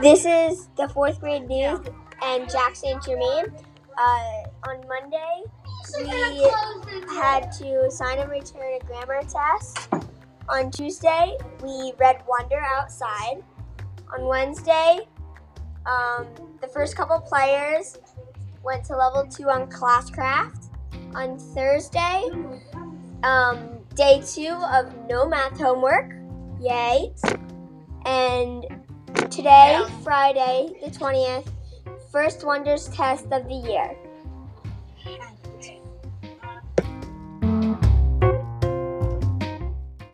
This is the fourth grade news and Jack St. Germain. Uh, on Monday, we had to sign and return a grammar test. On Tuesday, we read Wonder outside. On Wednesday, um, the first couple players went to level two on Classcraft. On Thursday, um, day two of no math homework. Yay. And today, Friday, the 20th, first Wonders test of the year.